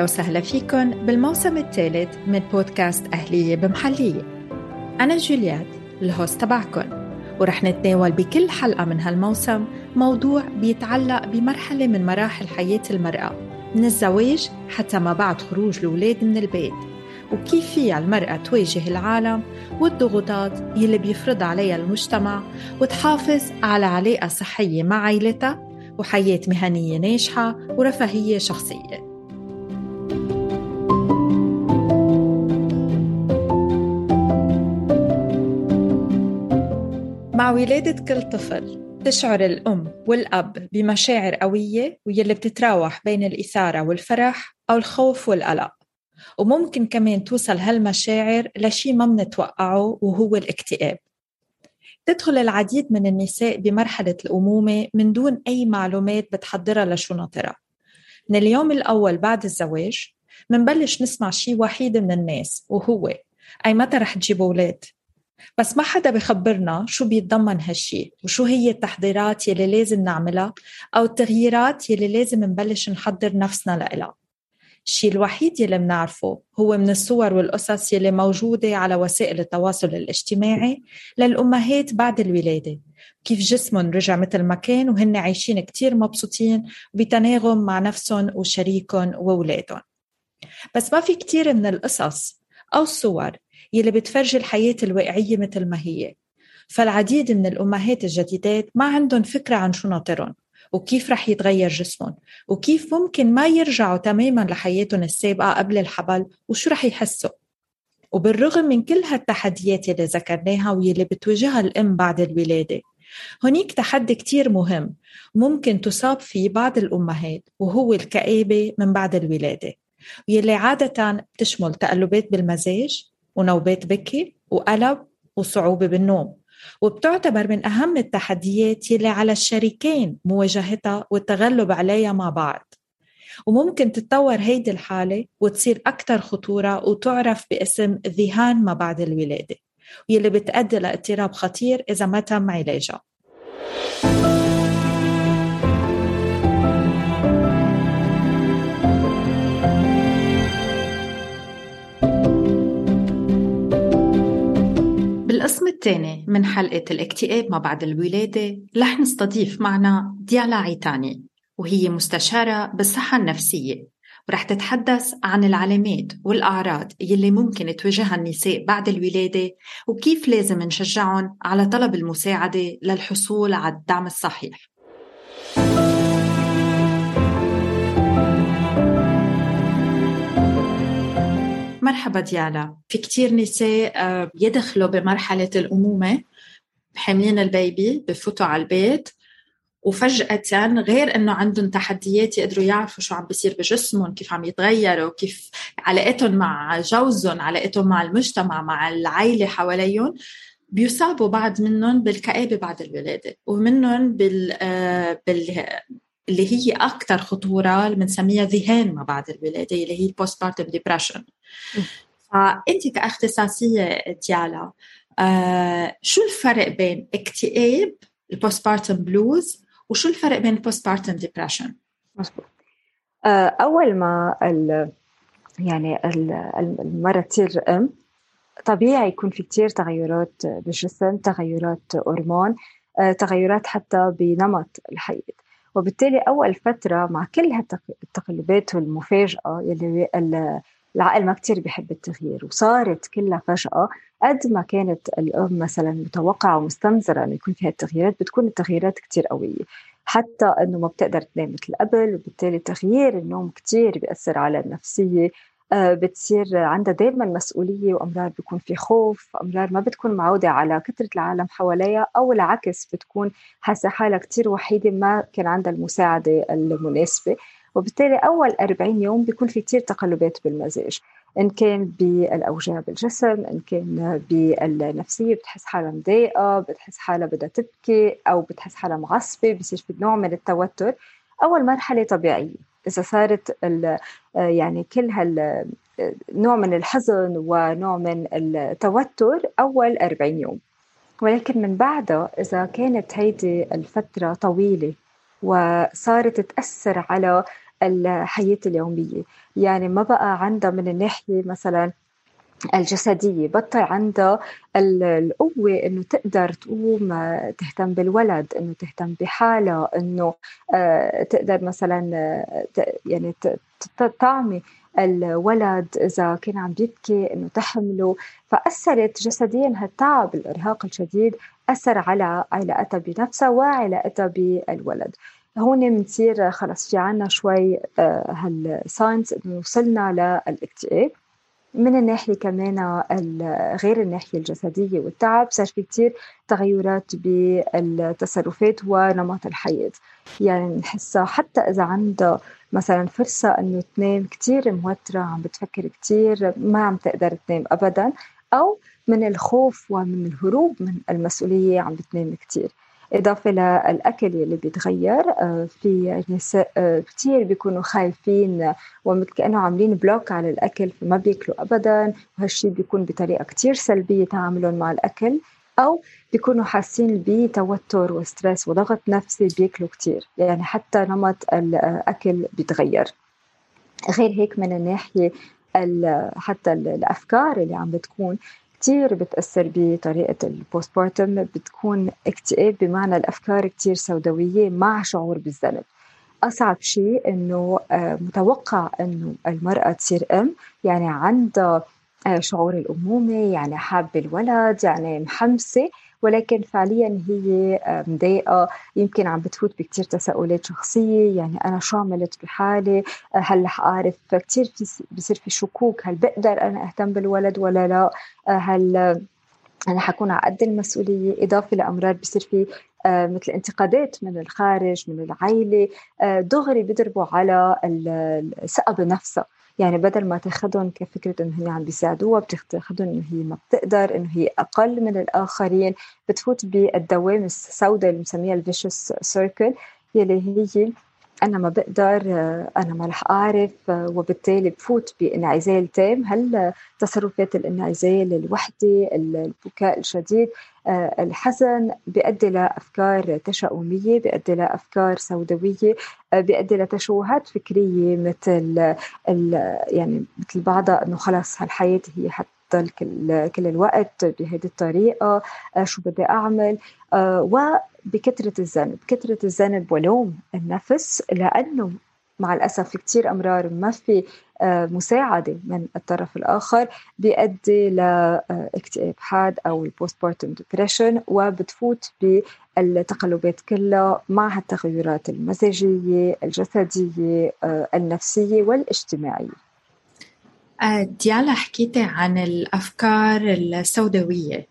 أهلا وسهلا فيكم بالموسم الثالث من بودكاست أهلية بمحلية. أنا جوليات الهوست تبعكم ورح نتناول بكل حلقة من هالموسم موضوع بيتعلق بمرحلة من مراحل حياة المرأة من الزواج حتى ما بعد خروج الأولاد من البيت وكيف فيها المرأة تواجه العالم والضغوطات يلي بيفرض عليها المجتمع وتحافظ على علاقة صحية مع عائلتها وحياة مهنية ناجحة ورفاهية شخصية. مع ولادة كل طفل تشعر الأم والأب بمشاعر قوية ويلي بتتراوح بين الإثارة والفرح أو الخوف والقلق. وممكن كمان توصل هالمشاعر لشي ما منتوقعه وهو الاكتئاب. تدخل العديد من النساء بمرحلة الأمومة من دون أي معلومات بتحضرها لشو ناطرها من اليوم الأول بعد الزواج منبلش نسمع شي وحيد من الناس وهو أي متى رح تجيب أولاد؟ بس ما حدا بخبرنا شو بيتضمن هالشي وشو هي التحضيرات يلي لازم نعملها أو التغييرات يلي لازم نبلش نحضر نفسنا لإلها. الشيء الوحيد يلي بنعرفه هو من الصور والقصص يلي موجودة على وسائل التواصل الاجتماعي للأمهات بعد الولادة. كيف جسمهم رجع مثل ما كان وهن عايشين كتير مبسوطين بتناغم مع نفسهم وشريكهم وولادهم بس ما في كتير من القصص أو الصور يلي بتفرجي الحياة الواقعية مثل ما هي. فالعديد من الأمهات الجديدات ما عندهم فكرة عن شو ناطرهم وكيف رح يتغير جسمهم وكيف ممكن ما يرجعوا تماما لحياتهم السابقة قبل الحبل وشو رح يحسوا. وبالرغم من كل هالتحديات اللي ذكرناها واللي بتواجهها الأم بعد الولادة هناك تحدي كتير مهم ممكن تصاب فيه بعض الأمهات وهو الكآبة من بعد الولادة واللي عادة بتشمل تقلبات بالمزاج ونوبات بكي وقلب وصعوبة بالنوم. وبتعتبر من أهم التحديات يلي على الشريكين مواجهتها والتغلب عليها مع بعض. وممكن تتطور هيدي الحالة وتصير أكثر خطورة وتعرف باسم ذهان ما بعد الولادة واللي بتؤدي لإضطراب خطير إذا ما تم علاجها. بالقسم الثاني من حلقة الاكتئاب ما بعد الولادة رح نستضيف معنا ديالا عيتاني وهي مستشارة بالصحة النفسية ورح تتحدث عن العلامات والأعراض يلي ممكن تواجهها النساء بعد الولادة وكيف لازم نشجعهم على طلب المساعدة للحصول على الدعم الصحيح. مرحبا ديالا. في كتير نساء آه، يدخلوا بمرحلة الأمومة حاملين ال baby بفوتوا على البيت وفجأة غير إنه عندهم تحديات يقدروا يعرفوا شو عم بيصير بجسمهم، كيف عم يتغيروا، كيف علاقتهم مع جوزهم، علاقتهم مع المجتمع، مع العائلة حواليهم، بيصابوا بعض منهم بالكآبة بعد الولادة ومنهم بال, آه، بال اللي هي أكثر خطورة اللي بنسميها ذهان ما بعد الولادة اللي هي ال postpartum depression فأنت كأختصاصية ديالا آه شو الفرق بين اكتئاب ال postpartum blues وشو الفرق بين ال postpartum depression؟ آه أول ما ال يعني المرة تصير أم طبيعي يكون في كتير تغيرات بالجسم تغيرات هرمون آه، تغيرات حتى بنمط الحياة. وبالتالي أول فترة مع كل هالتقلبات والمفاجأة يلي العقل ما كتير بيحب التغيير وصارت كلها فجأة قد ما كانت الأم مثلا متوقعة ومستنظرة إنه يكون فيها التغييرات بتكون التغييرات كتير قوية حتى إنه ما بتقدر تنام مثل قبل وبالتالي تغيير النوم كتير بيأثر على النفسية بتصير عندها دائما مسؤولية وأمرار بيكون في خوف أمرار ما بتكون معودة على كثرة العالم حواليها أو العكس بتكون حاسة حالها كتير وحيدة ما كان عندها المساعدة المناسبة. وبالتالي أول 40 يوم بيكون في كتير تقلبات بالمزاج إن كان بالأوجاع بالجسم إن كان بالنفسية بتحس حالها مضايقة بتحس حالها بدها تبكي أو بتحس حالها معصبة بصير في نوع من التوتر. أول مرحلة طبيعية. اذا صارت يعني كل هال نوع من الحزن ونوع من التوتر أول 40 يوم. ولكن من بعدها إذا كانت هيدي الفترة طويلة وصارت تأثر على الحياة اليومية يعني ما بقى عندها من الناحية مثلا الجسدية بطل عندها القوة إنه تقدر تقوم آه، تهتم بالولد إنه تهتم بحالها إنه آه، تقدر مثلا آه، يعني تعمي الولد إذا كان عم يبكي إنه تحمله. فأثرت جسديا هالتعب الإرهاق الشديد أثر على علاقتها بنفسها وعلاقتها بالولد. هون بنصير خلص في عنا شوي هالساينس إنه وصلنا للإكتئاب. من الناحية كمان غير الناحية الجسدية والتعب صار في كتير تغيرات بالتصرفات ونمط الحياة. يعني نحسها حتى إذا عندها مثلا فرصة إنه تنام كتير موترة عم بتفكر كتير ما عم تقدر تنام أبدا أو من الخوف ومن الهروب من المسؤولية عم بتنام كتير. إضافة للأكل اللي بيتغير آه، في نساء آه، كتير بيكونوا خايفين ومثل كأنه عاملين block على الأكل فما بياكلوا أبدا وهالشي بيكون بطريقة كتير سلبية تعاملهم مع الأكل أو بيكونوا حاسين بتوتر و stress وضغط نفسي بياكلوا كتير يعني حتى نمط الأكل بيتغير. غير هيك من الناحية حتى الأفكار اللي عم بتكون كتير بتأثر بطريقة البوستبارتم بتكون اكتئاب بمعنى الأفكار كتير سوداوية مع شعور بالذنب. أصعب شيء إنه آه، متوقع إنه المرأة تصير أم يعني عندها آه، شعور الأمومة يعني حابة الولد يعني محمسة. ولكن فعليا هي آه، مضايقة. يمكن عم بتفوت بكتير تساؤلات شخصية. يعني أنا شو عملت بحالي؟ آه، هل رح أعرف؟ كثير في بصير في شكوك. هل بقدر أنا أهتم بالولد ولا لا؟ آه، هل أنا حكون على قد المسؤولية؟ إضافة لأمراض بصير في مثل انتقادات من الخارج من العائله دغري بيضربوا على الثقة بنفسها. يعني بدل ما تأخذهم كفكرة إنه هي عم بيساعدوها بتأخذهم إنه هي ما بتقدر إنه هي أقل من الآخرين. بتفوت بالدوامه السوداء اللي بنسميها الفيشس سيركل يلي هي أنا ما بقدر أنا ما رح أعرف وبالتالي بفوت بإنعزال تام. هل تصرفات الإنعزال الوحدة البكاء الشديد الحزن بيؤدي لأفكار تشاؤمية بيؤدي لأفكار سوداوية بيؤدي لتشوهات فكرية مثل يعني مثل بعضها إنه خلص هالحياة هي حتى كل كل الوقت بهذه الطريقة شو بدي أعمل؟ وبكثره الذنب. كثرة الذنب ولوم النفس لأنه مع الأسف في كتير أمرار ما في مساعدة من الطرف الآخر بيؤدي لاكتئاب حاد أو ال postpartum depression وبتفوت بالتقلبات كلها مع التغيرات المزاجية الجسدية النفسية والاجتماعية. آه، ديالا حكيتي عن الأفكار السوداوية.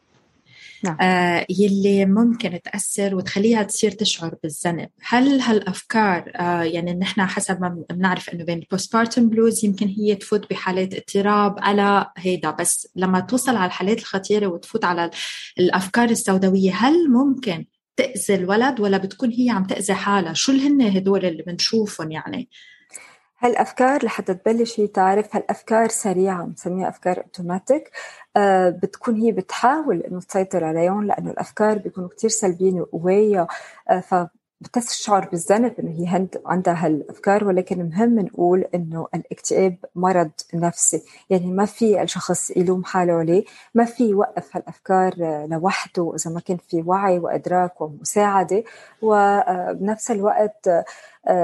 نعم. آه يلي ممكن تأثر وتخليها تصير تشعر بالذنب. هل هالأفكار آه يعني نحن حسب ما بنعرف أنه بين ال postpartum blues يمكن هي تفوت بحالات اضطراب على هيدا بس لما توصل على الحالات الخطيرة وتفوت على الأفكار السوداوية هل ممكن تأذي الولد ولا بتكون هي عم تأذي حالها؟ شو هن هدول اللي بنشوفهم يعني؟ هالأفكار لحتى تبلش هي تعرف هالأفكار سريعة بنسميها أفكار اوتوماتيك آه بتكون هي بتحاول إنه تسيطر عليهم لأنه الأفكار بيكونوا كتير سلبيين وقوية. آه بتشعر بالذنب إنه هي عندها هالأفكار ولكن مهم نقول إنه الاكتئاب مرض نفسي. يعني ما في الشخص يلوم حاله عليه ما في يوقف هالأفكار لوحده إذا ما كان في وعي وإدراك ومساعدة. وبنفس الوقت آه،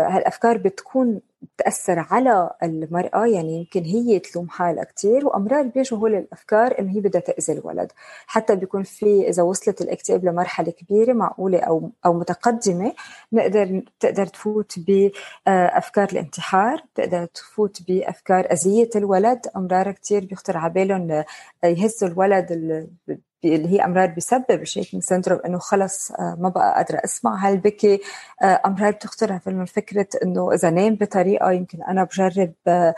هالأفكار بتكون بتأثر على المرأة يعني يمكن هي تلوم حالها كثير وأمرار بيجوا هول الأفكار إنه هي بدها تأذي الولد. حتى بيكون في إذا وصلت الاكتئاب لمرحلة كبيرة معقولة أو أو متقدمة نقدر تقدر تفوت بأفكار الانتحار تقدر تفوت بأفكار أذية الولد. أمرار كثير بيخطر على بالهم يهزوا الولد اللي هي أمرار بسبب ال shaking syndrome إنه خلص آه، ما بقى قادرة أسمع هالبكي آه، أمرار بتخطر في فكرة إنه إذا نام بطريقة يمكن أنا بجرب آه،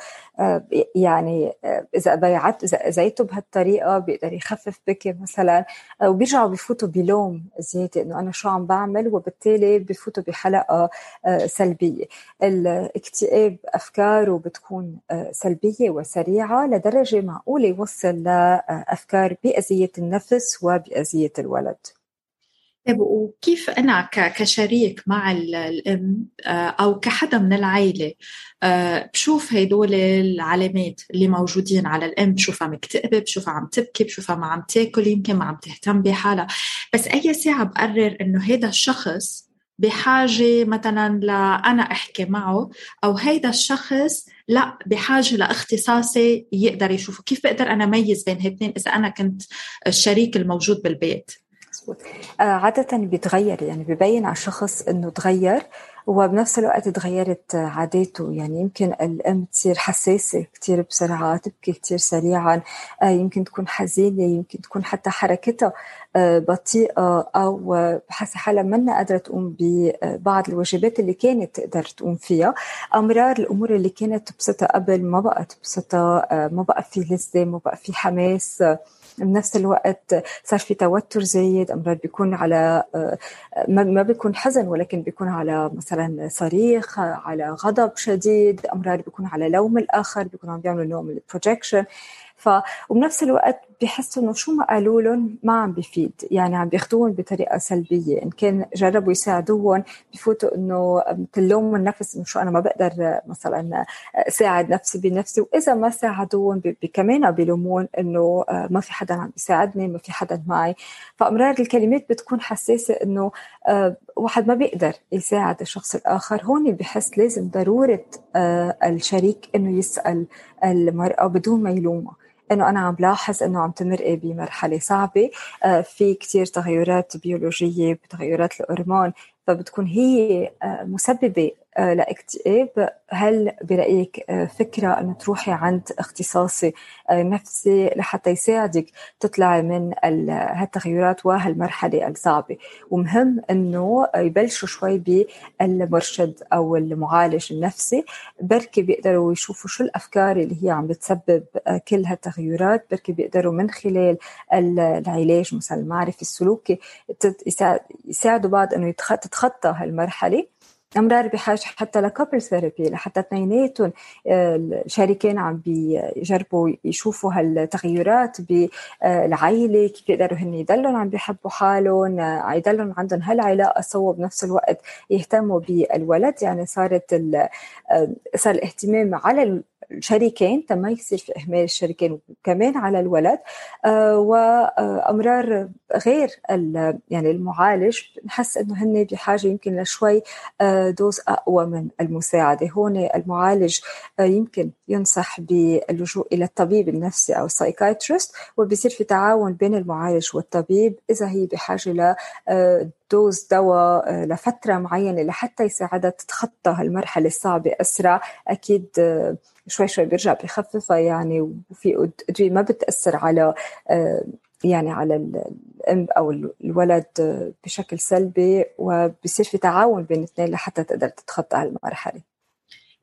يعني إذا بيعت إذا أذيته بهالطريقة بيقدر يخفف بكي مثلا وبيرجعوا بفوتوا بلوم زيادة إنه أنا شو عم بعمل؟ وبالتالي بفوتوا بحلقة سلبية. الاكتئاب افكاره بتكون سلبية وسريعة لدرجة معقولة يوصل لأفكار بأذية النفس وبأذية الولد. طيب وكيف أنا كشريك مع الأم آه، أو كحدا من العائلة آه، بشوف هدول العلامات اللي موجودين على الأم؟ بشوفها مكتئبة بشوفها عم تبكي بشوفها ما عم تاكل يمكن ما عم تهتم بحالها. بس أي ساعة بقرر إنه هذا الشخص بحاجة مثلا لأنا أحكي معه أو هيدا الشخص لا بحاجة لاختصاصي يقدر يشوفه. كيف بقدر أنا أميز بين هالاثنين إذا أنا كنت الشريك الموجود بالبيت؟ مزبوط. آه، عادة بيتغير يعني ببين على الشخص إنه تغير وبنفس الوقت تغيرت عاداته. يعني يمكن الأم تصير حساسة كتير بسرعة تبكي كتير سريعا آه، يمكن تكون حزينة يمكن تكون حتى حركتها آه، بطيئة أو حاسة حالها منا قادرة تقوم ببعض الواجبات اللي كانت تقدر تقوم فيها. أمرار الأمور اللي كانت تبسطها قبل ما بقى تبسطها ما بقى في لذة ما بقى في حماس بنفس الوقت صار في توتر زايد امراض بيكون على ما بيكون حزن ولكن بيكون على مثلا صريخ على غضب شديد أمرار بيكون على لوم الآخر بيكون عم بيعملوا نوع من ال projection ف وبنفس الوقت بحسوا إنه شو ما قالوا لهم ما عم بفيد. يعني عم بياخذوهم بطريقة سلبية. إن كان جربوا يساعدوهم بفوتوا إنه مثل لوم النفس إنه شو أنا ما بقدر مثلا ساعد نفسي بنفسي. وإذا ما ساعدوهم كمان بيلومون إنه ما في حدا عم بيساعدني ما في حدا معي. فأمرار الكلمات بتكون حساسة إنه واحد ما بيقدر يساعد الشخص الآخر. هون بحس لازم ضرورة الشريك إنه يسأل المرأة بدون ما يلومها. إنه أنا عم بلاحظ إنه عم تمرقي بمرحلة صعبة. آه، في كتير تغيرات بيولوجية بتغيرات الهرمون فبتكون هي آه، مسببة لاكتئاب هل برأيك آه، فكرة أنه تروحي عند اختصاصي آه، نفسي لحتى يساعدك تطلعي من هالتغيرات وهالمرحلة الصعبة؟ ومهم أنه يبلشوا شوي بالمرشد أو المعالج النفسي. بركي بيقدروا يشوفوا شو الأفكار اللي هي عم بتسبب كل هالتغيرات. بركي بيقدروا من خلال العلاج مثلا المعرفي السلوكي يساعدوا بعض أنه تتخطى هالمرحلة. أمرار بحاجة حتى ل couple therapy لحتى اثنيناتهم الشريكين عم بيجربوا يشوفوا هالتغيرات بالعائله كيف يقدروا هن يضلوا عم بيحبوا حالهم يضلوا عندهم هالعلاقة سوا بنفس الوقت يهتموا بالولد. يعني صارت صار الاهتمام على الشريكين تما يصير في إهمال الشريكين وكمان على الولد آه، وأمرار غير يعني المعالج نحس إنه هن بحاجة يمكن لشوي آه، dose أقوى من المساعدة. هون المعالج آه، يمكن ينصح باللجوء إلى الطبيب النفسي أو ال psychiatrist وبصير في تعاون بين المعالج والطبيب إذا هي بحاجة ل dose دواء لفترة معينة لحتى يساعدها تتخطى هالمرحلة الصعبة أسرع. أكيد شوي شوي بيرجع بخففها يعني وفي ادويه ما بتأثر على آه، يعني على الأم أو الولد بشكل سلبي وبصير في تعاون بين الاثنين لحتى تقدر تتخطى هالمرحلة.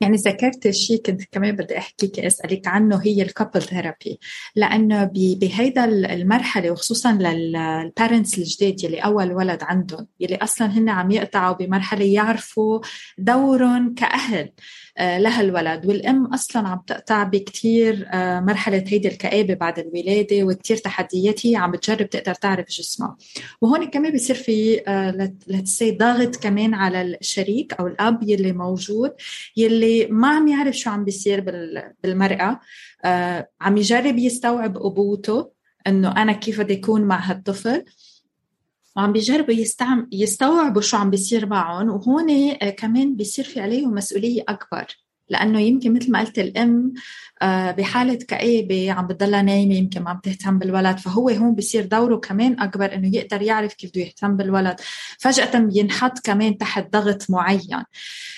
يعني ذكرت شيء كنت كمان بدي احكيك أسألك عنه هي ال couple therapy لأنه بهيدا المرحلة وخصوصا لل parents الجداد يلي أول ولد عندهم يلي أصلا هن عم يقطعوا بمرحلة يعرفوا دورهم كأهل. لها الولد. والأم أصلا عم تقطع بكثير آه، مرحلة هيدي الكآبة بعد الولادة وكثير تحديات هي عم بتجرب تقدر تعرف جسمها. وهون كمان بصير في لتسي آه، ضاغط كمان على الشريك أو الأب يلي موجود يلي ما عم يعرف شو عم بيصير بالمرأة. عم يجرب يستوعب ابوته إنه أنا كيف بدي أكون مع هالطفل. وعم بيجربوا يستوعبوا شو عم بيصير معهم وهون آه، كمان بيصير في عليهم مسؤولية أكبر. لأنه يمكن مثل ما قلت الأم آه، بحالة كآبة عم بتضلها نايمة يمكن ما عم تهتم بالولد. فهو هون بصير دوره كمان أكبر إنه يقدر يعرف كيف بده يهتم بالولد. فجأة بينحط كمان تحت ضغط معين.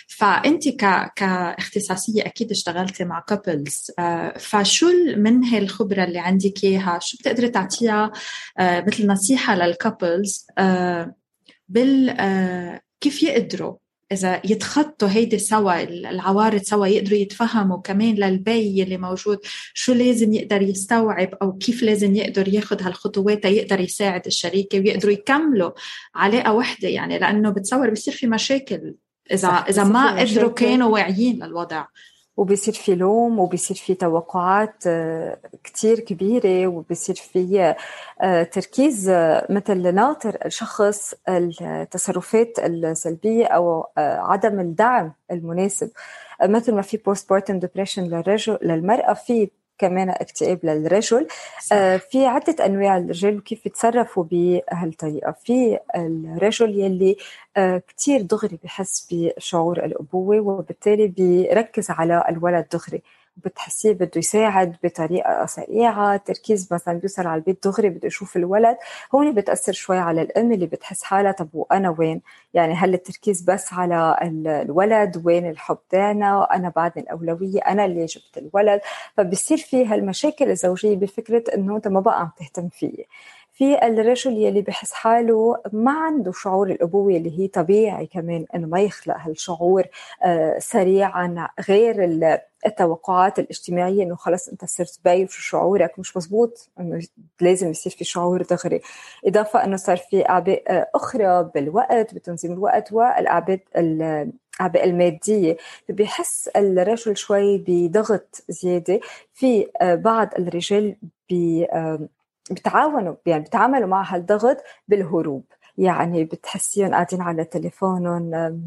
فأنت ك... كاختصاصية أكيد اشتغلتي مع couples آه، فشو من هالخبرة اللي عندك إياها؟ شو بتقدري تعطيها آه، مثل نصيحة لل couples بال كيف يقدروا إذا يتخطوا هيدي سوا العوارض سوا يقدروا يتفهموا كمان للبي اللي موجود شو لازم يقدر يستوعب أو كيف لازم يقدر ياخذ هالخطوات يقدر يساعد الشريكة ويقدروا يكملوا علاقه وحدة يعني لأنه بتصور بصير في مشاكل إذا إذا ما قدروا كانوا واعيين للوضع. وبيصير في لوم وبيصير في توقعات آه، كتير كبيرة وبيصير في آه، تركيز آه، مثل ناطر الشخص التصرفات السلبية أو عدم الدعم المناسب. مثل ما في postpartum depression للرجل للمرأة في كمان اكتئاب للرجل. آه في عدة أنواع الرجال وكيف يتصرفوا بهالطريقة. في الرجل يلي آه كتير دغري بحس بشعور الأبوة وبالتالي بيركز على الولد دغري. بتحسيه بده يساعد بطريقة سريعة تركيز مثلا بيوصل على البيت دغري بده يشوف الولد. هون بتأثر شوي على الأم اللي بتحس حالها طب وأنا وين؟ يعني هل التركيز بس على الولد؟ وين الحب تاعنا؟ أنا بعدني الأولوية أنا اللي جبت الولد. فبصير في هالمشاكل الزوجية بفكرة إنه أنت ما بقى عم تهتم فيي. في الرجل يلي بحس حاله ما عنده شعور الأبوة اللي هي طبيعي كمان إنه ما يخلق هالشعور آه، سريعا غير التوقعات الاجتماعية إنه خلص أنت صرت باين في شعورك. مش مزبوط إنه لازم يصير في شعور دغري. إضافة إنه صار في أعباء آه، أخرى بالوقت بتنظيم الوقت والأعباء الأعباء المادية. فبيحس الرجل شوي بضغط زيادة. في بعض الرجال بي بتعاونوا يعني بتعاملوا مع هالضغط بالهروب. يعني بتحسيهم قاعدين على تليفونهم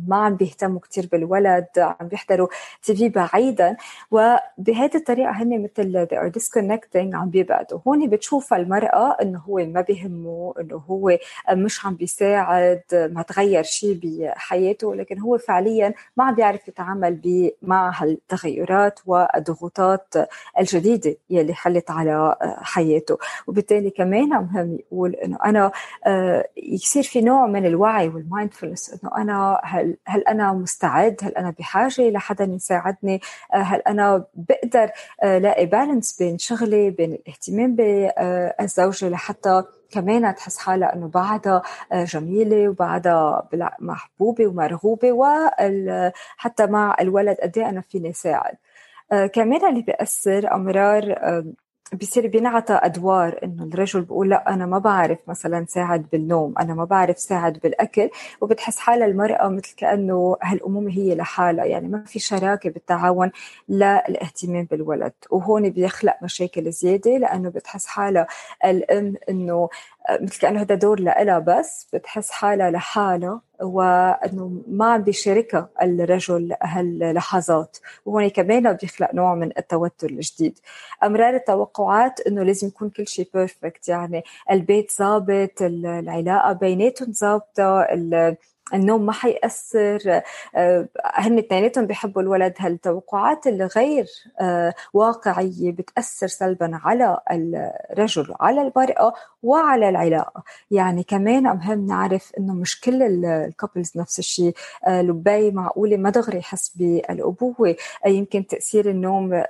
ما عم بيهتموا كتير بالولد عم بيحضروا تي في بعيدا وبهذه الطريقة هن مثل they are disconnecting عم بيبعدوا. هون بتشوف المرأة إنه هو ما بيهمه إنه هو مش عم بيساعد ما تغير شيء بحياته لكن هو فعليا ما عم بيعرف يتعامل مع هالتغيرات والضغوطات الجديدة يلي حلت على حياته. وبالتالي كمان مهم يقول إنه أنا آه، يصير يصير في نوع من الوعي والمايندفولنس إنه أنا هل هل أنا مستعد؟ هل أنا بحاجة لحدا يساعدني؟ آه، هل أنا بقدر آه، لاقي بالانس بين شغلي بين الاهتمام بالزوجة لحتى كمان تحس حالها إنه بعدها آه، جميلة وبعدها محبوبة ومرغوبة وحتى مع الولد قد إيه أنا فيني ساعد. كمان اللي بيأثر أمرار بصير بينعطى أدوار إنه الرجل بيقول لا أنا ما بعرف مثلا ساعد بالنوم أنا ما بعرف ساعد بالأكل وبتحس حالها المرأة مثل كأنه هالأمومة هي لحالها. يعني ما في شراكة بالتعاون للاهتمام بالولد. وهون بيخلق مشاكل زيادة لأنه بتحس حالها الأم إنه مثل كأنه هذا دور لها بس بتحس حالها لحالها وأنه ما عم بيشاركها الرجل هاللحظات. وهون كمان بيخلق نوع من التوتر الجديد. أمرار التوقعات إنه لازم يكون كل شيء perfect يعني البيت ظابط العلاقة بيناتهم ظابطة النوم ما حيأثر. آه، هن اثنيناتهم بيحبوا الولد. هالتوقعات الغير آه، واقعية بتأثر سلبا على الرجل على المرأة وعلى العلاقة؟ يعني كمان مهم نعرف إنه مش كل ال couples نفس الشيء. آه، لبي معقولة ما دغري يحس بالأبوة. يمكن تأثير النوم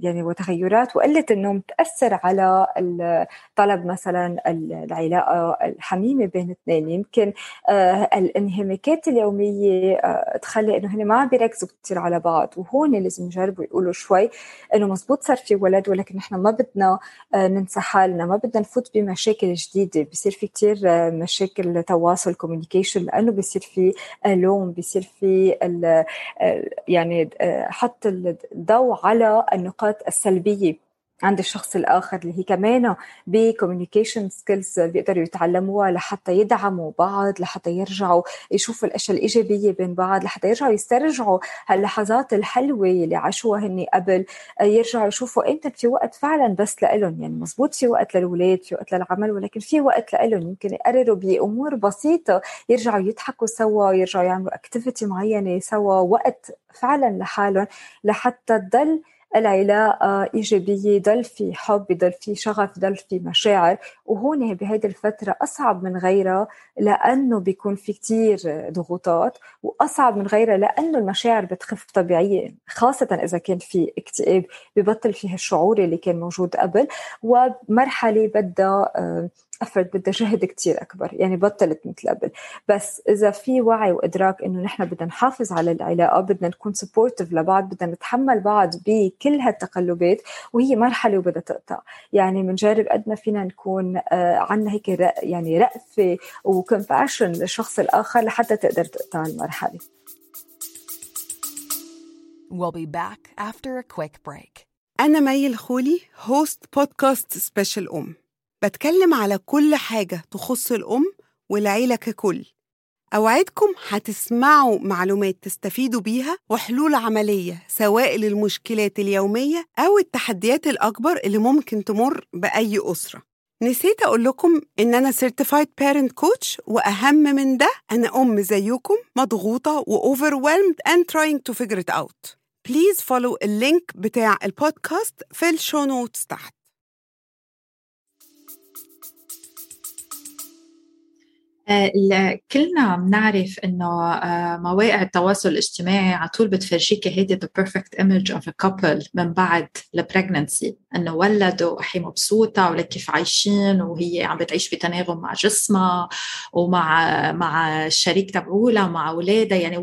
يعني وتغيرات. وقلة النوم تأثر على طلب مثلا العلاقة الحميمة بين اثنين. يمكن الانهماكات اليومية آه، تخلي إنه هن ما عم بيركزوا كثير على بعض وهون لازم يجربوا يقولوا شوي إنه مزبوط صار في ولد ولكن نحن ما بدنا آه، ننسى حالنا ما بدنا نفوت بمشاكل جديدة بصير في كثير آه، مشاكل تواصل كوميونيكيشن لأنه بصير في لوم بصير في يعني حط الضوء على النقاط السلبية. عند الشخص الآخر اللي هي كمان ب communication skills بيقدروا يتعلموها لحتى يدعموا بعض لحتى يرجعوا يشوفوا الأشياء الإيجابية بين بعض لحتى يرجعوا يسترجعوا هاللحظات الحلوة اللي عاشوها هن قبل. يرجعوا يشوفوا إمتى في وقت فعلا بس لإلهم يعني مزبوط في وقت للاولاد في وقت للعمل ولكن في وقت لإلهم. يمكن يقرروا بأمور بسيطة يرجعوا يضحكوا سوا يرجعوا يعملوا اكتيفيتي معينة سوا وقت فعلا لحالهم لحتى تضل العلاقة إيجابية ضل في حب ضل في شغف ضل في مشاعر. وهون بهيدي الفترة أصعب من غيرها لأنه بيكون في كتير ضغوطات وأصعب من غيرها لأنه المشاعر بتخف طبيعيا خاصة إذا كان في اكتئاب ببطل فيها الشعور اللي كان موجود قبل. ومرحلة بدها افرت بدها جهد كتير أكبر يعني بطلت مثل قبل. بس إذا في وعي وإدراك إنه نحن بدنا نحافظ على العلاقة بدنا نكون سبورتيف لبعض بدنا نتحمل بعض بكل هالتقلبات وهي مرحلة وبدها تقطع. يعني بنجرب قد ما فينا نكون آه، عنا هيك يعني رأفة وكمباشن للشخص الآخر لحتى تقدر تقطع المرحلة. We'll be back after a quick break. أنا مي الخولي host بودكاست سبيشال أم. بتكلم على كل حاجة تخص الأم والعيلة ككل. أوعدكم هتسمعوا معلومات تستفيدوا بيها وحلول عملية سواء للمشكلات اليومية أو التحديات الأكبر اللي ممكن تمر بأي أسرة. نسيت أقول لكم إن أنا Certified Parent Coach وأهم من ده أنا أم زيكم مضغوطة و overwhelmed and trying to figure it out. please follow ال link بتاع البودكاست في ال show notes تحت. كلنا بنعرف إنه آه، مواقع التواصل الاجتماعي على طول بتفرجيك هيدي the perfect image of a couple من بعد ال pregnancy إنه ولدوا وهي مبسوطة ولك كيف عايشين وهي عم بتعيش بتناغم مع جسمها ومع مع الشريك تبعولها ومع أولادها يعني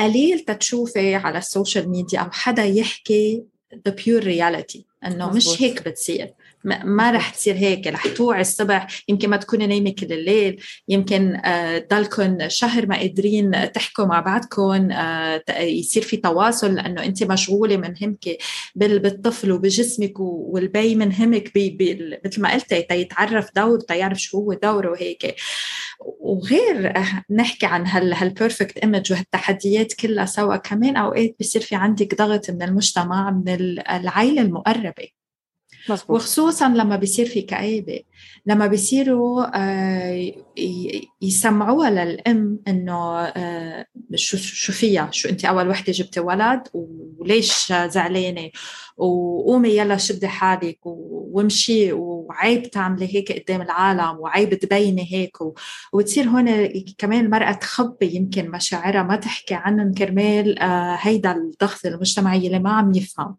قليل تتشوفي على ال social media أو حدا يحكي the pure reality إنه مش هيك بتصير ما رح تصير هيك رح توعي الصبح. يمكن ما تكوني نايمة كل الليل. يمكن آه، شهر ما قادرين تحكوا مع بعضكم آه، يصير في تواصل لأنه أنت مشغولة منهمك بالطفل وبجسمك والبي منهمك مثل ما قلتي تيتعرف دور تيعرف شو هو دوره وهيك. وغير نحكي عن هال هال perfect image وهالتحديات كلها سوا كمان أوقات بصير في عندك ضغط من المجتمع من العائله المقربة. مزبوط. وخصوصا لما بيصير في كآبة. لما بيصيروا آه، يسمعوها للأم إنه آه، شو شو فيها؟ شو أنت أول وحدة جبتي ولد؟ وليش زعلانة؟ وقومي يلا شدي حالك وامشي وعيب تعملي هيك قدام العالم وعيب تبيني هيك وتصير هون كمان المرأة تخبي يمكن مشاعرها ما تحكي عنهم كرمال آه، هيدا الضغط المجتمعي اللي ما عم يفهم.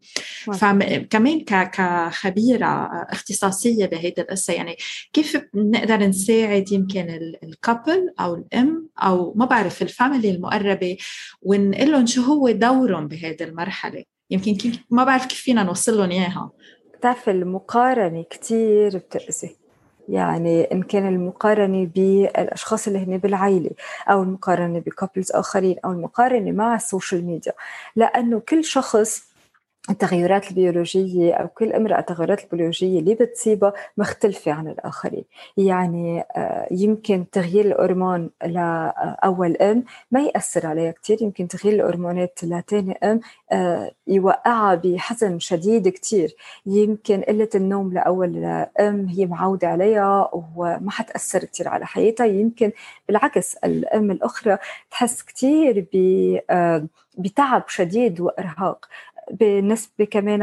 فكمان كخبيرة اختصاصية بهيدي القصة يعني كيف بنقدر نساعد يمكن ال couple أو الأم أو ما بعرف ال family المقربة ونقول لهم شو هو دورهم بهذه المرحلة؟ يمكن كيف ما بعرف كيف فينا نوصل لهم إياها. بتعرف المقارنة كثير بتأذي. يعني إن كان المقارنة بالأشخاص اللي هن بالعائله أو المقارنة ب couples آخرين أو المقارنة مع ال social media لأنه كل شخص التغيرات البيولوجية أو كل امرأة التغيرات البيولوجية اللي بتصيبها مختلفة عن الآخرين. يعني آه، يمكن تغيير الهرمون لأول أم ما يأثر عليها كتير. يمكن تغيير الهرمونات لتاني أم آه، يوقعها بحزن شديد كتير. يمكن قلة النوم لأول أم هي معودة عليها وما حتأثر كتير على حياتها. يمكن بالعكس الأم الأخرى تحس كتير آه، بتعب شديد وإرهاق. بالنسبة كمان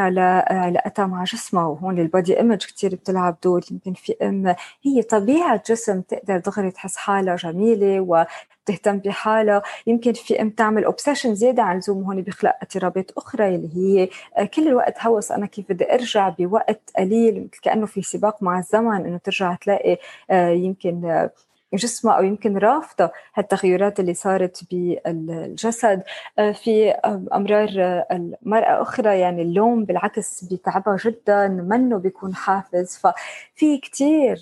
علاقتها مع جسمها وهون ال body image كتير بتلعب دور. يمكن في أم هي طبيعة جسم تقدر دغري تحس حالها جميلة و تهتم بحالها. يمكن في أم تعمل obsession زيادة عن اللزوم هون بيخلق اضطرابات أخرى اللي هي كل الوقت هوس أنا كيف بدي أرجع بوقت قليل مثل كأنه في سباق مع الزمن إنه ترجع تلاقي آه، يمكن جسمها أو يمكن رافضه هالتغيرات اللي صارت بالجسد آه، في أمرار المرأة أخرى يعني اللوم بالعكس بيتعبها جدا منه بيكون حافز. ففي كثير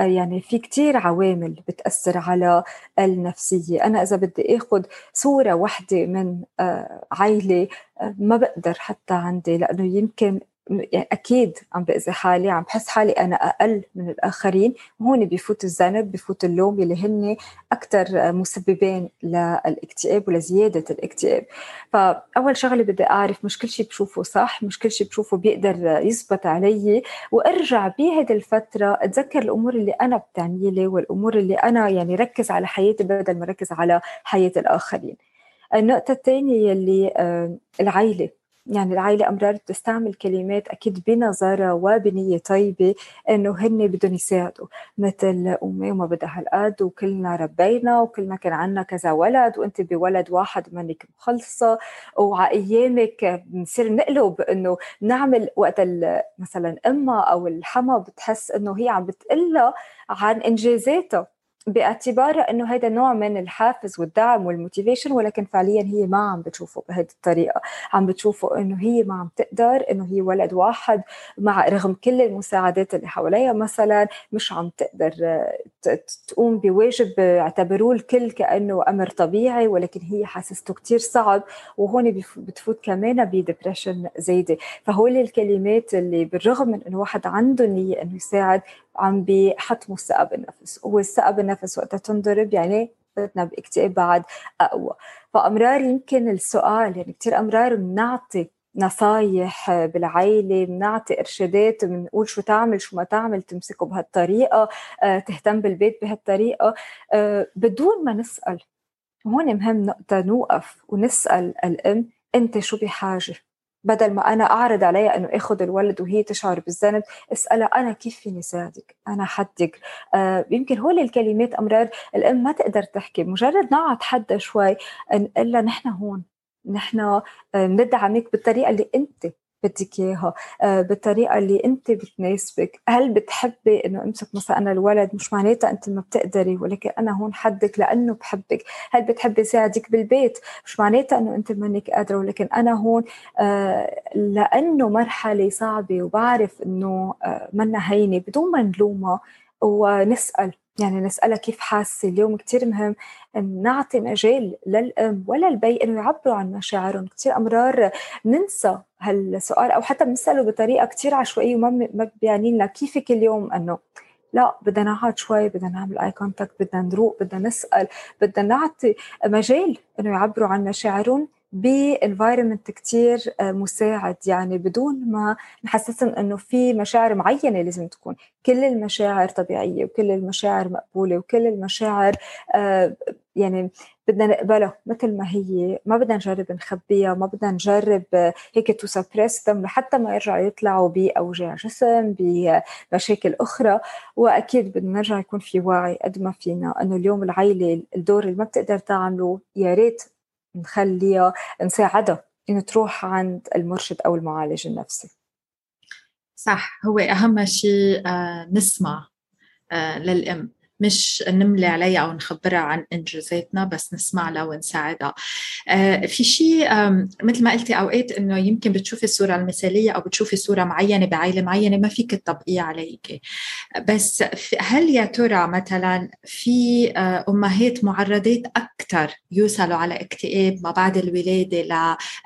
آه، يعني في كتير عوامل بتأثر على النفسية. أنا إذا بدي أخذ صورة واحدة من آه، عائلة ما بقدر حتى عندي لأنه يمكن يعني أكيد عم بأذي حالي عم بحس حالي أنا أقل من الآخرين. وهون بفوت الذنب بفوت اللوم اللي هن أكثر مسببين للاكتئاب ولزياده الاكتئاب. فأول شغلة بدي أعرف مش كل شيء بشوفه صح مش كل شيء بشوفه بيقدر يزبط علي. وأرجع بهذه الفترة أتذكر الأمور اللي أنا بتعني لي والأمور اللي أنا يعني ركز على حياتي بدل ما ركز على حياة الآخرين. النقطة الثانية اللي آه، العائله يعني العائلة أمرار بتستعمل كلمات أكيد بنظرة وبنية طيبة إنه هن بدهم يساعدوا مثل أمي وما بدها هالقد وكلنا ربينا وكلنا كان عنا كذا ولد وأنت بولد واحد منك مخلصة وعلى أيامك بنصير نقلب إنه نعمل وقت مثلا أمها أو الحما بتحس إنه هي عم بتقلها عن إنجازاتها. باعتبار إنه هذا نوع من الحافز والدعم وال motivation ولكن فعليا هي ما عم بتشوفه بهذه الطريقة. عم بتشوفه إنه هي ما عم تقدر إنه هي ولد واحد مع رغم كل المساعدات اللي حواليها مثلا مش عم تقدر تقوم بواجب اعتبروه الكل كأنه أمر طبيعي ولكن هي حاسسته كتير صعب وهون بتفوت كمان ب depression زايدة. فهول الكلمات اللي بالرغم من إنه واحد عنده نية إنه يساعد عم بيحطموا الثقه بالنفس هو الثقه بالنفس وقتها تنضرب يعني بدنا باكتئاب بعد أقوى. فأمرار يمكن السؤال يعني كثير أمرار بنعطي نصايح بالعائلة بنعطي إرشادات بنقول شو تعمل شو ما تعمل تمسكه بهالطريقة آه، تهتم بالبيت بهالطريقة. آه، بدون ما نسأل هون مهم نقطة نوقف ونسأل الأم أنت شو بحاجة؟ بدل ما أنا أعرض عليها إنه اخذ الولد وهي تشعر بالذنب اسالها أنا كيف فيني ساعدك؟ أنا حدك. آه يمكن هول الكلمات أمرار الأم ما تقدر تحكي مجرد نقعد حدا شوي نقول لها نحن هون. نحن آه، ندعمك بالطريقة اللي أنت بدك اياها بالطريقة اللي أنت بتناسبك. هل بتحبي إنه أمسك مثلا أنا الولد؟ مش معناتها أنت ما بتقدري ولكن أنا هون حدك لأنه بحبك. هل بتحبي ساعدك بالبيت؟ مش معناتها إنه أنت منك قادرة ولكن أنا هون آه، لأنه مرحلة صعبة وبعرف إنه آه، منا هينة بدون ما نلومها ونسأل. يعني نسألها كيف حاسة. اليوم كتير مهم أن نعطي مجال للأم ولا البي أنه يعبروا عن مشاعرهم. كتير أمرار ننسى. هالسؤال أو حتى بنسأله بطريقة كتير عشوائية وما ما بيعني لنا كيفك اليوم أنه لا بدنا نقعد شوي بدنا نعمل eye contact بدنا نروق بدنا نسأل بدنا نعطي مجال إنه يعبروا عن مشاعرهم ب environment كتير آه، مساعد. يعني بدون ما نحسسهم إنه في مشاعر معينة لازم تكون. كل المشاعر طبيعية وكل المشاعر مقبولة وكل المشاعر آه، يعني بدنا نقبلها مثل ما هي. ما بدنا نجرب نخبيها ما بدنا نجرب آه، هيك to suppress لحتى ما يرجعوا يطلعوا بأوجاع جسم بمشاكل أخرى. وأكيد بدنا نرجع يكون في وعي قد ما فينا إنه اليوم العائله الدور اللي ما بتقدر تعمله يا ريت نخليها نساعدها إنه تروح عند المرشد أو المعالج النفسي. صح هو أهم شيء آه، نسمع آه، للأم. مش نملي عليها أو نخبرها عن إنجازاتنا بس نسمع لها ونساعدها. آه في شيء مثل ما قلتي أوقات إنه يمكن بتشوفي الصورة المثالية أو بتشوفي صورة معينة بعائلة معينة ما فيك تطبقيها عليك. بس هل يا ترى مثلا في آه أمهات معرضات أكثر يوصلوا على اكتئاب ما بعد الولادة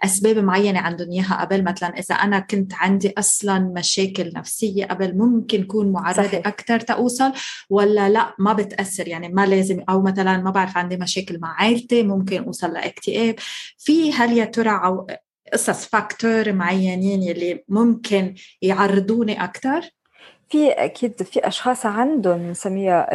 لأسباب معينة عندهم إياها؟ قبل مثلا إذا أنا كنت عندي أصلا مشاكل نفسية قبل ممكن كون معرضة أكثر توصل ولا لأ؟ ما بتأثر يعني ما لازم أو مثلا ما بعرف عندي مشاكل مع عائلتي ممكن أوصل لإكتئاب. في هل يا ترى أو قصص فاكتور معينين يلي ممكن يعرضوني أكثر في أكيد في أشخاص عندهم بنسميها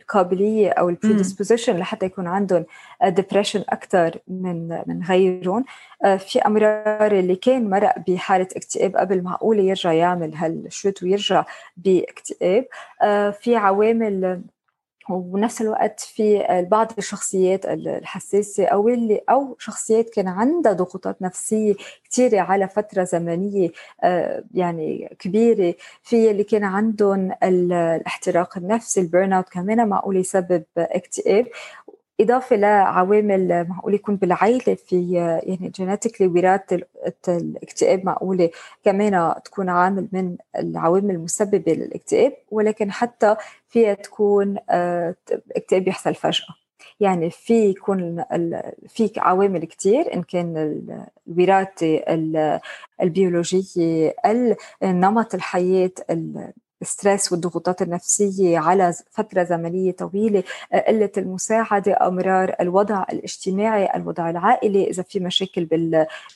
القابلية أو البريدisposition لحتى يكون عندهم depression أكثر من من غيرهم. آه، في أمرار اللي كان مرق بحالة اكتئاب قبل معقوله يرجع يعمل هال shoot ويرجع باكتئاب. آه، في عوامل وبنفس الوقت في بعض الشخصيات الحساسة أو اللي أو شخصيات كان عندها ضغوطات نفسية كثيرة على فترة زمنية آه، يعني كبيرة. في اللي كان عندهم الاحتراق النفسي ال burn out كمان معقول يسبب اكتئاب. إضافة لعوامل معقول يكون بالعائلة في يعني genetically وراثة الاكتئاب معقولة كمان تكون عامل من العوامل المسببة للاكتئاب ولكن حتى فيها تكون آه، اكتئاب يحصل فجأة. يعني في يكون في عوامل كتير إن كان الوراثة البيولوجية نمط الحياة ال stress والضغوطات النفسية على فترة زمنية طويلة قلة المساعدة أمرار الوضع الاجتماعي الوضع العائلي إذا في مشاكل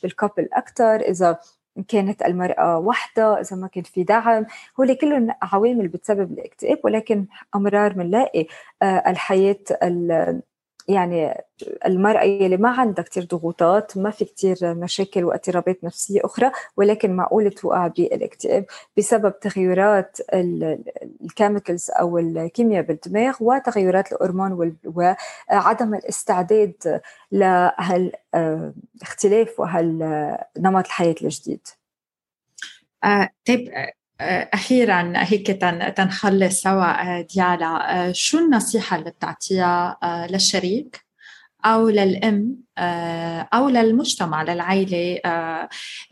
بال couple أكثر إذا كانت المرأة وحدة إذا ما كان في دعم. هول كلهم عوامل بتسبب الاكتئاب ولكن أمرار بنلاقي آه، الحياة يعني المرأة اللي ما عندها كتير ضغوطات ما في كتير مشاكل واضطرابات نفسية أخرى ولكن معقولة توقع بالاكتئاب بسبب تغيرات ال chemicals أو الكيمياء بالدماغ وتغيرات الهرمون وعدم الاستعداد لهالاختلاف وهالنمط الحياة الجديد. آه طيب أخيرا هيك تنخلص سوا ديالا. شو النصيحة اللي بتعطيها للشريك أو للأم أو للمجتمع للعائلة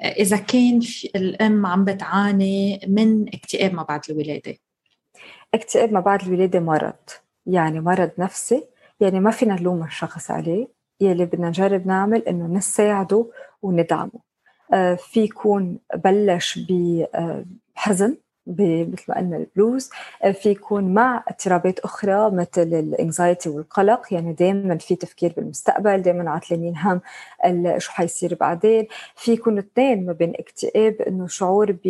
إذا كان الأم عم بتعاني من اكتئاب ما بعد الولادة. اكتئاب ما بعد الولادة مرض. يعني مرض نفسي. يعني ما فينا نلوم الشخص عليه. يلي بدنا نجرب نعمل إنه نساعده وندعمه. آه، في يكون بلش بحزن مثل ما قلنا البلوز آه، في يكون مع اضطرابات أخرى مثل الانكزايتي والقلق. يعني دائما في تفكير بالمستقبل دائما عتلانين هم شو حيصير بعدين. في يكون اثنين ما بين اكتئاب إنه شعور ب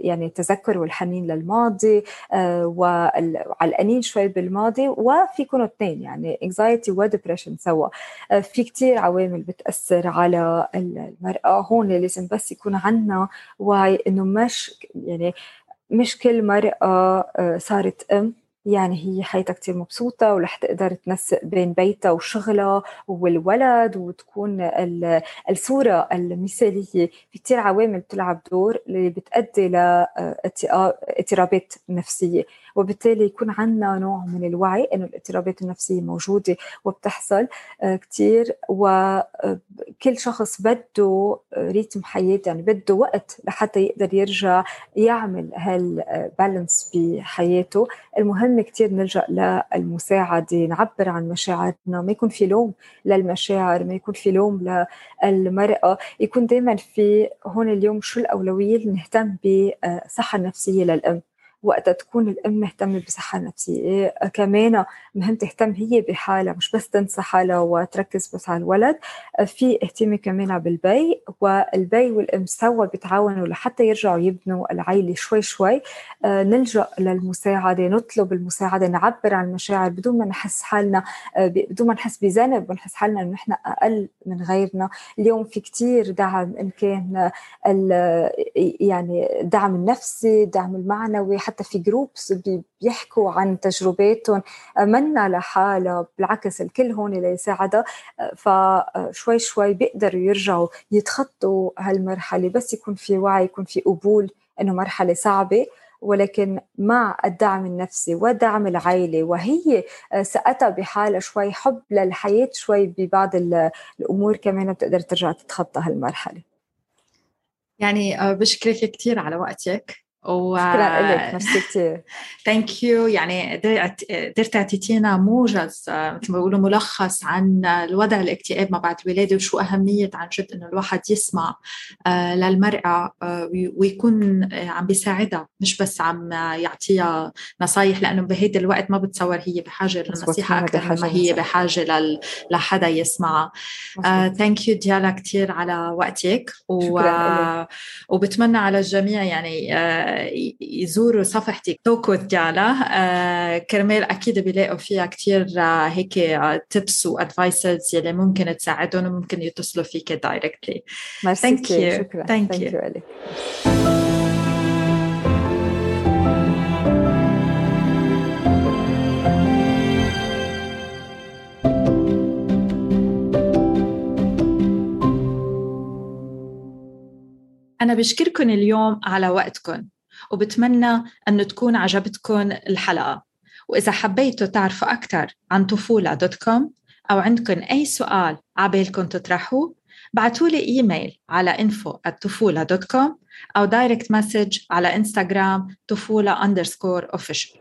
يعني التذكر والحنين للماضي آه، وعلقانين شوي بالماضي وفي يكونوا اثنين يعني انكزايتي وديبرشن سوا. آه، في كتير عوامل بتأثر على المرأة. هون لازم بس يكون عندنا وعي إنه مش يعني مش كل مرأة آه، صارت أم. يعني هي حياتها كتير مبسوطة ورح تقدر تنسق بين بيتها وشغلها والولد وتكون الصورة المثالية. في كتير عوامل بتلعب دور اللي بتأدي لاضطرابات نفسية. وبالتالي يكون عندنا نوع من الوعي إنه الاضطرابات النفسية موجودة وبتحصل آه، كثير وكل شخص بده ريتم حياته يعني بده وقت لحتى يقدر يرجع يعمل هالبالانس بحياته المهم كثير نلجأ للمساعدة نعبر عن مشاعرنا ما يكون في لوم للمشاعر ما يكون في لوم للمرأة. يكون دائما في هون اليوم شو الأولوية نهتم بالصحه النفسيه للأم. وقتها تكون الام مهتمه بصحة نفسية. إيه، كمان مهم تهتم هي بحالها مش بس تنسى حالها وتركز بس على الولد. في اهتمام كمان بالبي والبي والأم سوا بيتعاونوا لحتى يرجعوا يبنوا العيلة شوي شوي. آه، نلجأ للمساعدة نطلب المساعدة نعبر عن المشاعر بدون ما نحس حالنا آه، بدون ما نحس بذنب ونحس حالنا إنه نحن أقل من غيرنا. اليوم في كتير دعم إن كان يعني الدعم النفسي الدعم المعنوي في جروبس بيحكوا عن تجرباتهم. منا لحالها بالعكس الكل هون ليساعدها فشوي شوي بيقدروا يرجعوا يتخطوا هالمرحلة. بس يكون في وعي يكون في قبول إنه مرحلة صعبة. ولكن مع الدعم النفسي ودعم العائلة وهي سقتها بحالها شوي حب للحياة شوي ببعض الأمور كمان بتقدر ترجع تتخطى هالمرحلة. يعني آه، بشكرك كثير على وقتك. و شكرا لك ميرسي كثير thank you يعني قدرت تعطيتينا موجز آه، مثل ما بيقولوا ملخص عن الوضع الاكتئاب ما بعد الولاده وشو أهمية عن جد إنه الواحد يسمع آه، للمرأة آه، ويكون عم بيساعدها مش بس عم يعطيها نصايح لأنه بهيدا الوقت ما بتصور هي بحاجة للنصيحة أكثر ما هي بحاجة لحدا يسمعها thank you ديالا كثير على وقتك و... وبتمنى على الجميع يعني يزوروا صفحتي Talk with ديالا آه، كرمال أكيد بيلاقوا فيها كثير آه، هيك tips و advices يلي ممكن تساعدهم وممكن يتصلوا فيك directly thank you شكرا. thank you أنا بشكركم اليوم على وقتكم. وبتمنى أن تكون عجبتكم الحلقة. وإذا حبيتوا تعرفوا أكثر عن طفولة dot com أو عندكم أي سؤال عبالكم تطرحوه بعتوا لي إيميل على info at طفولة dot com أو direct message على إنستغرام طفولة underscore official.